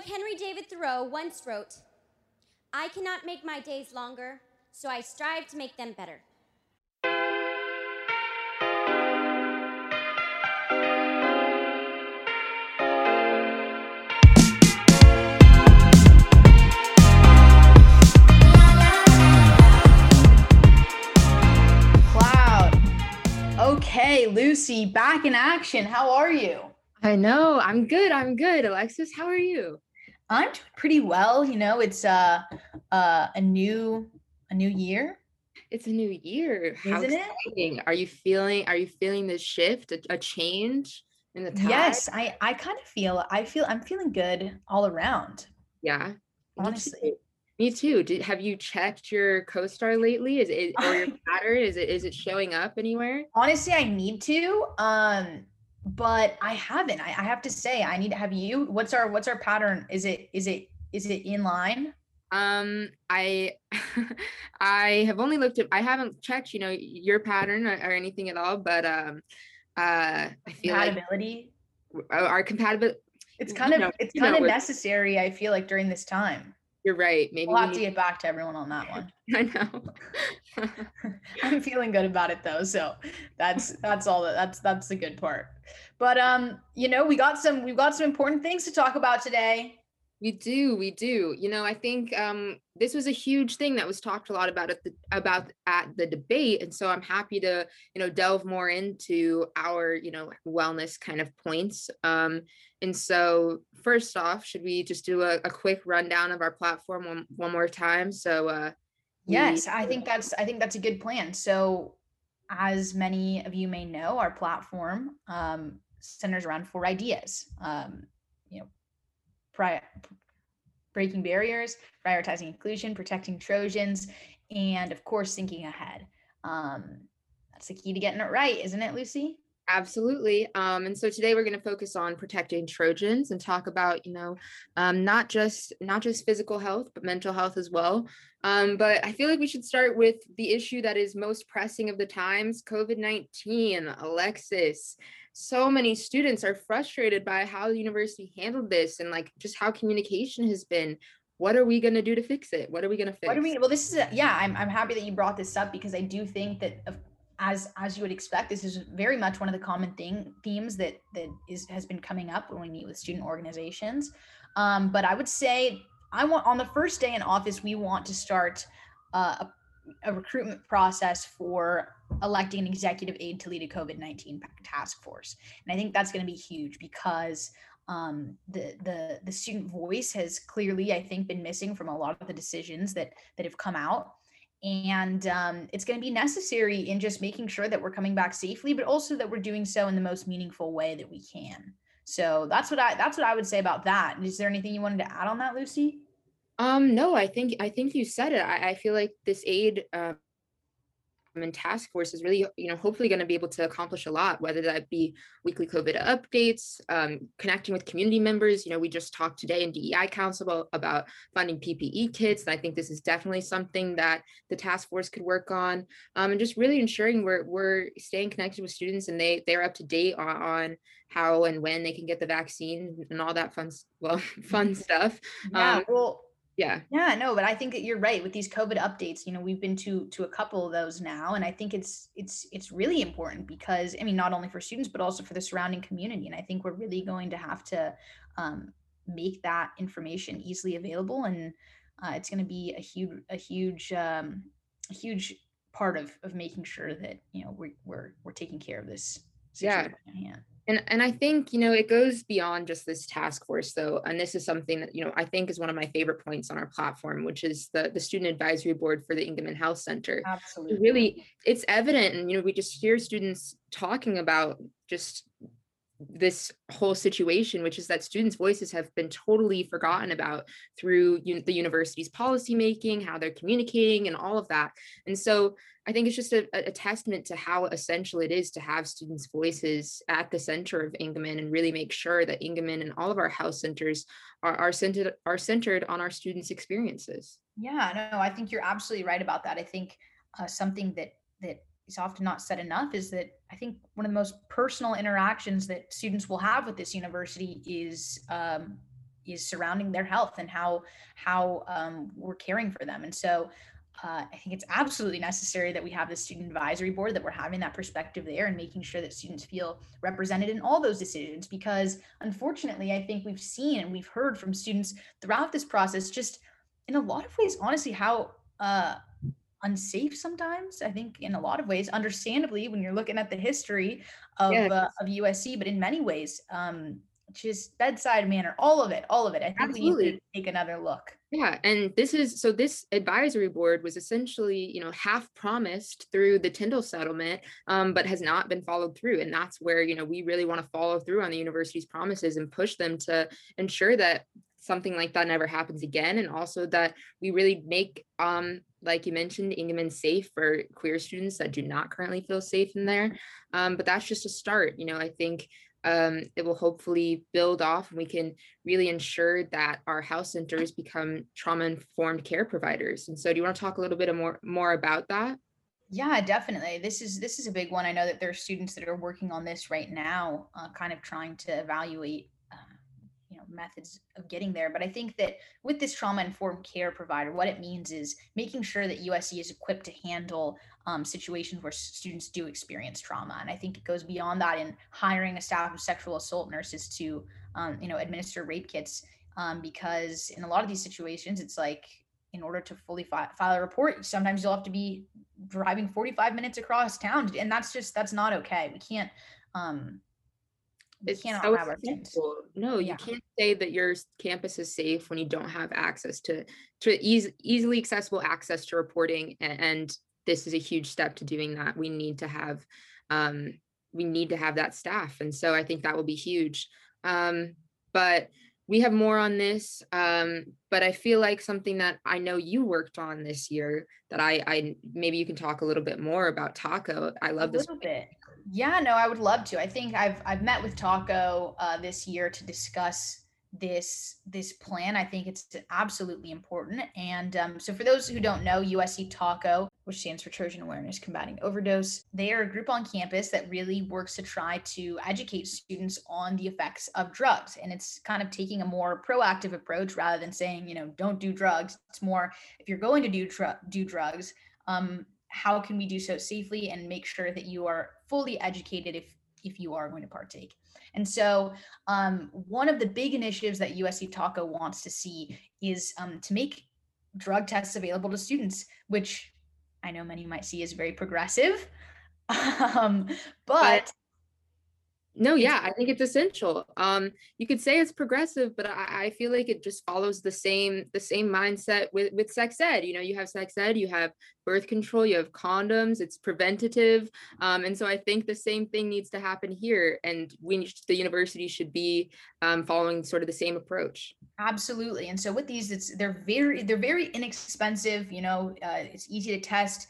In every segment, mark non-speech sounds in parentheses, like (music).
poet Henry David Thoreau once wrote I cannot make my days longer, so I strive to make them better. Cloud. Okay, Lucy, back in action. How are you? I know. I'm good. I'm good. Alexis, how are you? I'm doing pretty well. You know, it's uh uh a new a new year. It's a new year. How Isn't it? exciting. Are you feeling are you feeling this shift, a, a change in the tide? Yes, I I kind of feel I feel I'm feeling good all around. Yeah. Me Honestly. too. Me too. Did, have you checked your co-star lately? Is it or your (laughs) pattern? Is it is it showing up anywhere? Honestly, I need to. Um, but I haven't. I, I have to say, I need to have you. What's our what's our pattern? Is it is it is it in line? Um, I (laughs) I have only looked at I haven't checked, you know, your pattern or, or anything at all, but um uh I feel like Compatibility. uh, our compatibility It's kind of know- it's kind of necessary. I feel like during this time, you're right. Maybe we'll we have to get back to everyone on that one. (laughs) I know. (laughs) (laughs) I'm feeling good about it though, so that's that's all that that's that's the good part. But um, you know, we got some we've got some important things to talk about today. We do, we do. You know, I think um this was a huge thing that was talked a lot about at the about at the debate. And so I'm happy to, you know, delve more into our, you know, wellness kind of points. Um, and so first off, should we just do a, a quick rundown of our platform one, one more time? So uh we- Yes, I think that's I think that's a good plan. So, as many of you may know, our platform um, centers around four ideas. Um, you know, pri- breaking barriers, prioritizing inclusion, protecting Trojans, and of course, thinking ahead. Um, that's the key to getting it right, isn't it, Lucy? Absolutely. Um, and so today we're going to focus on protecting Trojans and talk about, you know, um, not just not just physical health, but mental health as well. Um, but I feel like we should start with the issue that is most pressing of the times: COVID nineteen. Alexis, so many students are frustrated by how the university handled this and like just how communication has been. What are we going to do to fix it? What are we going to fix? What do we? Well, this is a, yeah. I'm I'm happy that you brought this up because I do think that as as you would expect, this is very much one of the common thing themes that that is has been coming up when we meet with student organizations. Um, but I would say I want on the first day in office, we want to start uh, a, a recruitment process for electing an executive aide to lead a COVID nineteen task force, and I think that's going to be huge because um, the the the student voice has clearly, I think, been missing from a lot of the decisions that that have come out, and um, it's going to be necessary in just making sure that we're coming back safely, but also that we're doing so in the most meaningful way that we can. So that's what I that's what I would say about that. Is there anything you wanted to add on that, Lucy? Um, no, I think I think you said it. I, I feel like this aide um and task force is really, you know, hopefully going to be able to accomplish a lot, whether that be weekly COVID updates, um, connecting with community members. You know, we just talked today in DEI Council about, about funding PPE kits. And I think this is definitely something that the task force could work on. Um, and just really ensuring we're we're staying connected with students and they they're up to date on, on how and when they can get the vaccine and all that fun, well, (laughs) fun (laughs) stuff. Yeah. Um, well, Yeah. Yeah, no, but I think that you're right with these COVID updates. You know, we've been to to a couple of those now, and I think it's it's it's really important because I mean, not only for students but also for the surrounding community. And I think we're really going to have to um, make that information easily available, and uh, it's going to be a huge a huge um, a huge part of of making sure that you know we're we're we're taking care of this Yeah. situation at hand. And and I think, you know, it goes beyond just this task force though. And this is something that, you know, I think is one of my favorite points on our platform, which is the the student advisory board for the Engemann Health Center. Absolutely. Really, it's evident and you know, we just hear students talking about just this whole situation, which is that students' voices have been totally forgotten about through un- the university's policymaking, how they're communicating, and all of that. And so I think it's just a, a testament to how essential it is to have students' voices at the center of Engemann and really make sure that Engemann and all of our house centers are, are centered are centered on our students' experiences. Yeah, no, I think you're absolutely right about that. I think uh, something that that is often not said enough is that I think one of the most personal interactions that students will have with this university is um, is surrounding their health and how how um, we're caring for them and so uh, I think it's absolutely necessary that we have the student advisory board, that we're having that perspective there and making sure that students feel represented in all those decisions. Because unfortunately, I think we've seen and we've heard from students throughout this process, just in a lot of ways, honestly, how uh, unsafe sometimes. I think in a lot of ways, understandably, when you're looking at the history of yeah. uh, of USC, but in many ways, um, just bedside manner, all of it, all of it. I think Absolutely. we need to take another look. Yeah, and this is so this advisory board was essentially, you know, half promised through the Tyndall settlement, um, but has not been followed through. And that's where, you know, we really want to follow through on the university's promises and push them to ensure that something like that never happens again. And also that we really make um like you mentioned, Engemann safe for queer students that do not currently feel safe in there. Um, but that's just a start. You know, I think um, it will hopefully build off and we can really ensure that our house centers become trauma informed care providers and so do you want to talk a little bit more more about that yeah definitely this is this is a big one i know that there are students that are working on this right now uh, kind of trying to evaluate methods of getting there. But I think that with this trauma informed care provider, what it means is making sure that USC is equipped to handle um, situations where students do experience trauma. And I think it goes beyond that in hiring a staff of sexual assault nurses to, um, you know, administer rape kits. Um, because in a lot of these situations, it's like in order to fully fi- file a report, sometimes you'll have to be driving 45 minutes across town. And that's just, that's not okay. We can't, um, we it's cannot so have our No, yeah. you can't say that your campus is safe when you don't have access to to easy, easily accessible access to reporting. And, and, this is a huge step to doing that. We need to have um, we need to have that staff, and so I think that will be huge. Um, but we have more on this um, but i feel like something that i know you worked on this year that i i maybe you can talk a little bit more about taco i love a this bit yeah, no, I would love to. I think I've I've met with Taco uh, this year to discuss this this plan. I think it's absolutely important. And um, so, for those who don't know, USC Taco, which stands for Trojan Awareness Combating Overdose, they are a group on campus that really works to try to educate students on the effects of drugs. And it's kind of taking a more proactive approach rather than saying, you know, don't do drugs. It's more if you're going to do do drugs. Um, how can we do so safely and make sure that you are fully educated if if you are going to partake. And so um, one of the big initiatives that usc taco wants to see is um, to make drug tests available to students which i know many might see as very progressive. (laughs) Um, but no, yeah, I think it's essential. Um, you could say it's progressive, but I, I, feel like it just follows the same the same mindset with with sex ed. You know, you have sex ed, you have birth control, you have condoms. It's preventative, um, and so I think the same thing needs to happen here, and we the university should be um, following sort of the same approach. Absolutely, and so with these, it's they're very they're very inexpensive. You know, uh, it's easy to test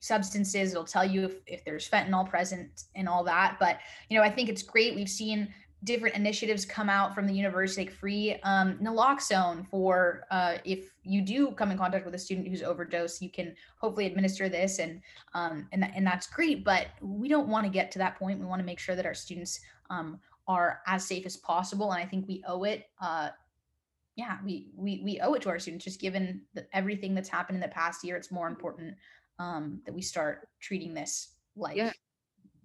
substances it'll tell you if, if there's fentanyl present and all that but you know i think it's great we've seen different initiatives come out from the university like free um, naloxone for uh, if you do come in contact with a student who's overdosed you can hopefully administer this and um, and, that, and that's great but we don't want to get to that point we want to make sure that our students um, are as safe as possible and i think we owe it uh, yeah we, we we owe it to our students just given the, everything that's happened in the past year it's more important um, that we start treating this like yeah.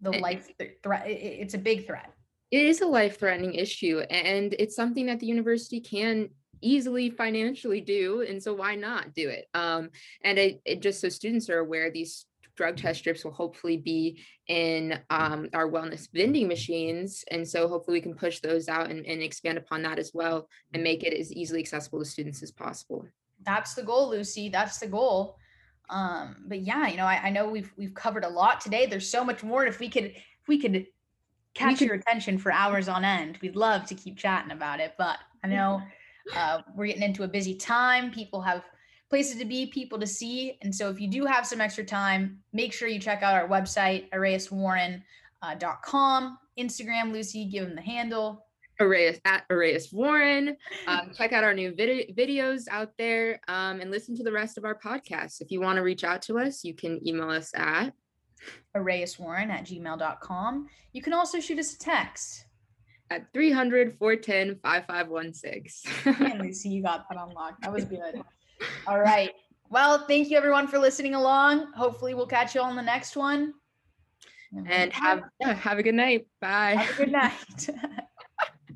the life threat. It's a big threat. It is a life threatening issue, and it's something that the university can easily financially do and so why not do it um, and it, it just so students are aware these drug test strips will hopefully be in um, our wellness vending machines. And so hopefully we can push those out and, and, expand upon that as well and make it as easily accessible to students as possible. That's the goal, Lucy. That's the goal. Um, but yeah, you know, I, I, know we've we've covered a lot today. There's so much more. If we could if we could catch your attention for hours on end, we'd love to keep chatting about it. But I know uh, we're getting into a busy time. People have places to be, people to see. And so if you do have some extra time, make sure you check out our website, ariaswarren.com, uh, Instagram, Lucy, give them the handle. Arias at Arias Warren. Um, check out our new vid- videos out there um, and listen to the rest of our podcasts. If you want to reach out to us, you can email us at ariaswarren at gmail.com. You can also shoot us a text at 300 410 5516. Lucy, you got that unlocked. That was good. All right. Well, thank you everyone for listening along. Hopefully, we'll catch you all in the next one. And have, yeah, have a good night. Bye. Have a good (laughs) night. (laughs)